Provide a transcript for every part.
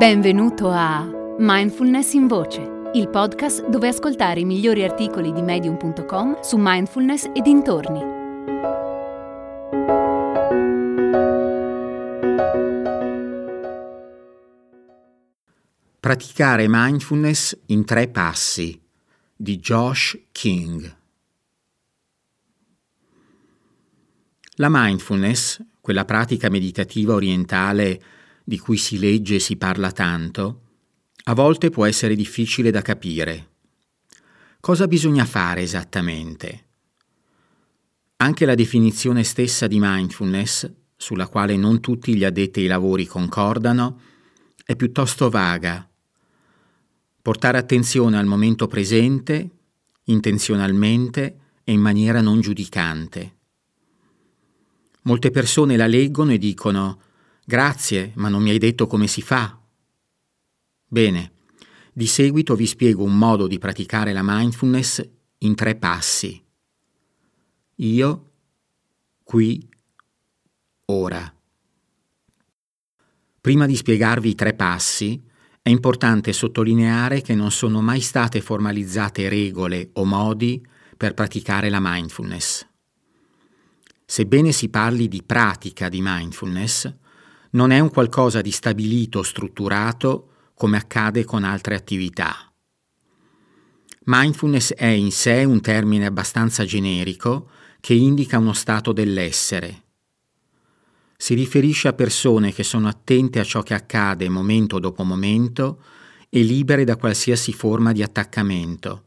Benvenuto a Mindfulness in Voce, il podcast dove ascoltare i migliori articoli di medium.com su mindfulness e dintorni. Praticare mindfulness in tre passi di Josh King. La mindfulness, quella pratica meditativa orientale di cui si legge e si parla tanto, a volte può essere difficile da capire. Cosa bisogna fare esattamente? Anche la definizione stessa di mindfulness, sulla quale non tutti gli addetti ai lavori concordano, è piuttosto vaga. Portare attenzione al momento presente, intenzionalmente e in maniera non giudicante. Molte persone la leggono e dicono Grazie, ma non mi hai detto come si fa. Bene, di seguito vi spiego un modo di praticare la mindfulness in tre passi. Io, qui, ora. Prima di spiegarvi i tre passi, è importante sottolineare che non sono mai state formalizzate regole o modi per praticare la mindfulness. Sebbene si parli di pratica di mindfulness, non è un qualcosa di stabilito, strutturato, come accade con altre attività. Mindfulness è in sé un termine abbastanza generico che indica uno stato dell'essere. Si riferisce a persone che sono attente a ciò che accade momento dopo momento e libere da qualsiasi forma di attaccamento,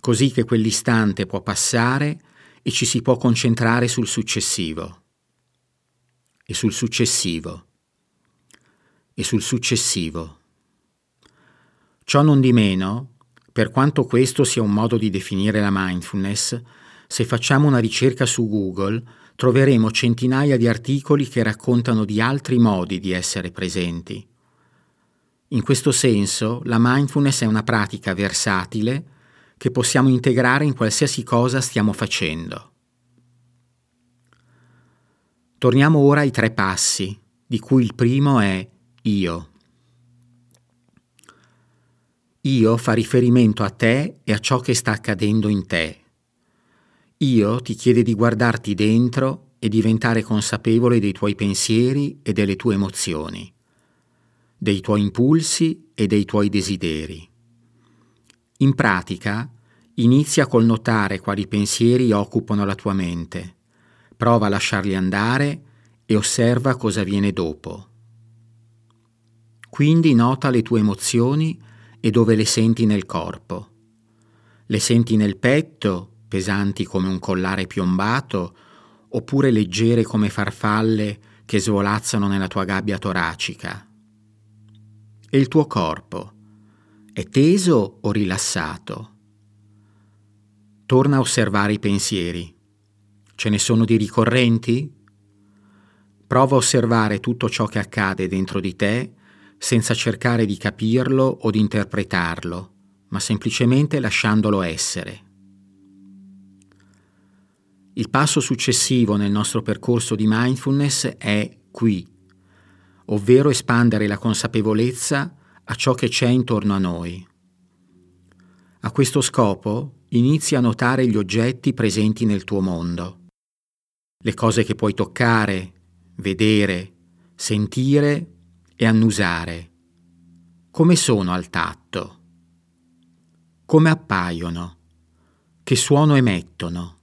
così che quell'istante può passare e ci si può concentrare sul successivo e sul successivo e sul successivo. Ciò non di meno, per quanto questo sia un modo di definire la mindfulness, se facciamo una ricerca su Google troveremo centinaia di articoli che raccontano di altri modi di essere presenti. In questo senso, la mindfulness è una pratica versatile che possiamo integrare in qualsiasi cosa stiamo facendo. Torniamo ora ai tre passi, di cui il primo è io. Io fa riferimento a te e a ciò che sta accadendo in te. Io ti chiede di guardarti dentro e diventare consapevole dei tuoi pensieri e delle tue emozioni, dei tuoi impulsi e dei tuoi desideri. In pratica, inizia col notare quali pensieri occupano la tua mente prova a lasciarli andare e osserva cosa viene dopo. Quindi nota le tue emozioni e dove le senti nel corpo. Le senti nel petto, pesanti come un collare piombato, oppure leggere come farfalle che svolazzano nella tua gabbia toracica. E il tuo corpo è teso o rilassato? Torna a osservare i pensieri. Ce ne sono di ricorrenti? Prova a osservare tutto ciò che accade dentro di te senza cercare di capirlo o di interpretarlo, ma semplicemente lasciandolo essere. Il passo successivo nel nostro percorso di mindfulness è qui, ovvero espandere la consapevolezza a ciò che c'è intorno a noi. A questo scopo inizi a notare gli oggetti presenti nel tuo mondo le cose che puoi toccare, vedere, sentire e annusare. Come sono al tatto? Come appaiono? Che suono emettono?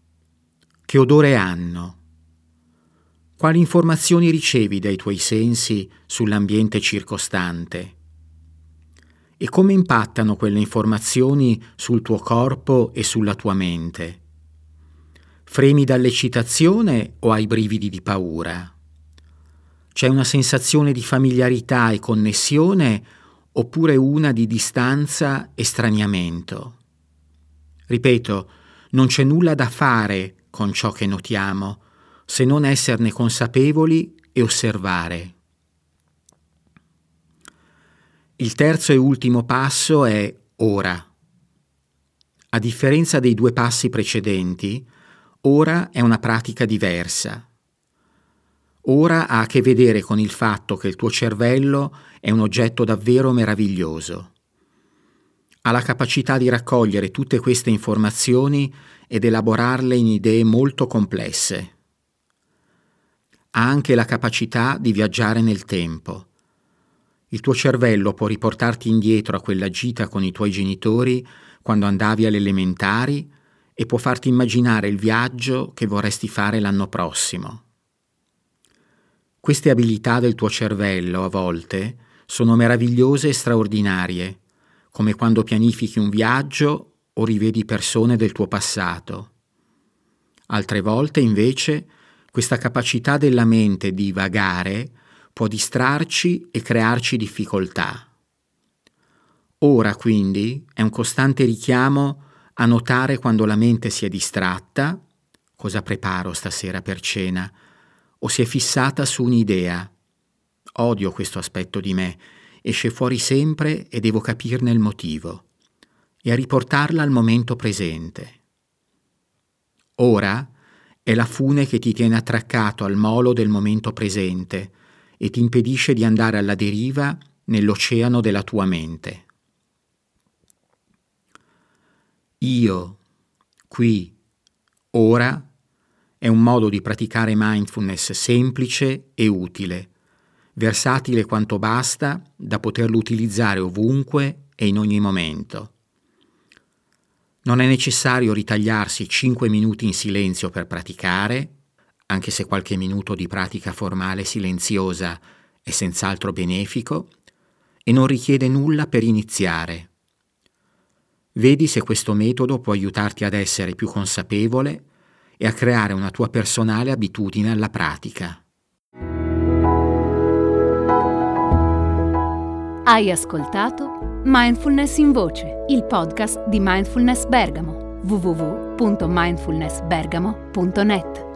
Che odore hanno? Quali informazioni ricevi dai tuoi sensi sull'ambiente circostante? E come impattano quelle informazioni sul tuo corpo e sulla tua mente? Fremi dall'eccitazione o hai brividi di paura? C'è una sensazione di familiarità e connessione oppure una di distanza e straniamento? Ripeto, non c'è nulla da fare con ciò che notiamo, se non esserne consapevoli e osservare. Il terzo e ultimo passo è ora. A differenza dei due passi precedenti, Ora è una pratica diversa. ora ha a che vedere con il fatto che il tuo cervello è un oggetto davvero meraviglioso. Ha la capacità di raccogliere tutte queste informazioni ed elaborarle in idee molto complesse. Ha anche la capacità di viaggiare nel tempo. Il tuo cervello può riportarti indietro a quella gita con i tuoi genitori quando andavi alle elementari e può farti immaginare il viaggio che vorresti fare l'anno prossimo. Queste abilità del tuo cervello, a volte, sono meravigliose e straordinarie, come quando pianifichi un viaggio o rivedi persone del tuo passato. Altre volte, invece, questa capacità della mente di vagare può distrarci e crearci difficoltà. Ora, quindi, è un costante richiamo a notare quando la mente si è distratta, cosa preparo stasera per cena, o si è fissata su un'idea. Odio questo aspetto di me, esce fuori sempre e devo capirne il motivo, e a riportarla al momento presente. Ora è la fune che ti tiene attraccato al molo del momento presente e ti impedisce di andare alla deriva nell'oceano della tua mente. Io, qui, ora, è un modo di praticare mindfulness semplice e utile, versatile quanto basta da poterlo utilizzare ovunque e in ogni momento. Non è necessario ritagliarsi 5 minuti in silenzio per praticare, anche se qualche minuto di pratica formale silenziosa è senz'altro benefico, e non richiede nulla per iniziare. Vedi se questo metodo può aiutarti ad essere più consapevole e a creare una tua personale abitudine alla pratica. Hai ascoltato Mindfulness in Voce, il podcast di Mindfulness Bergamo, www.mindfulnessbergamo.net.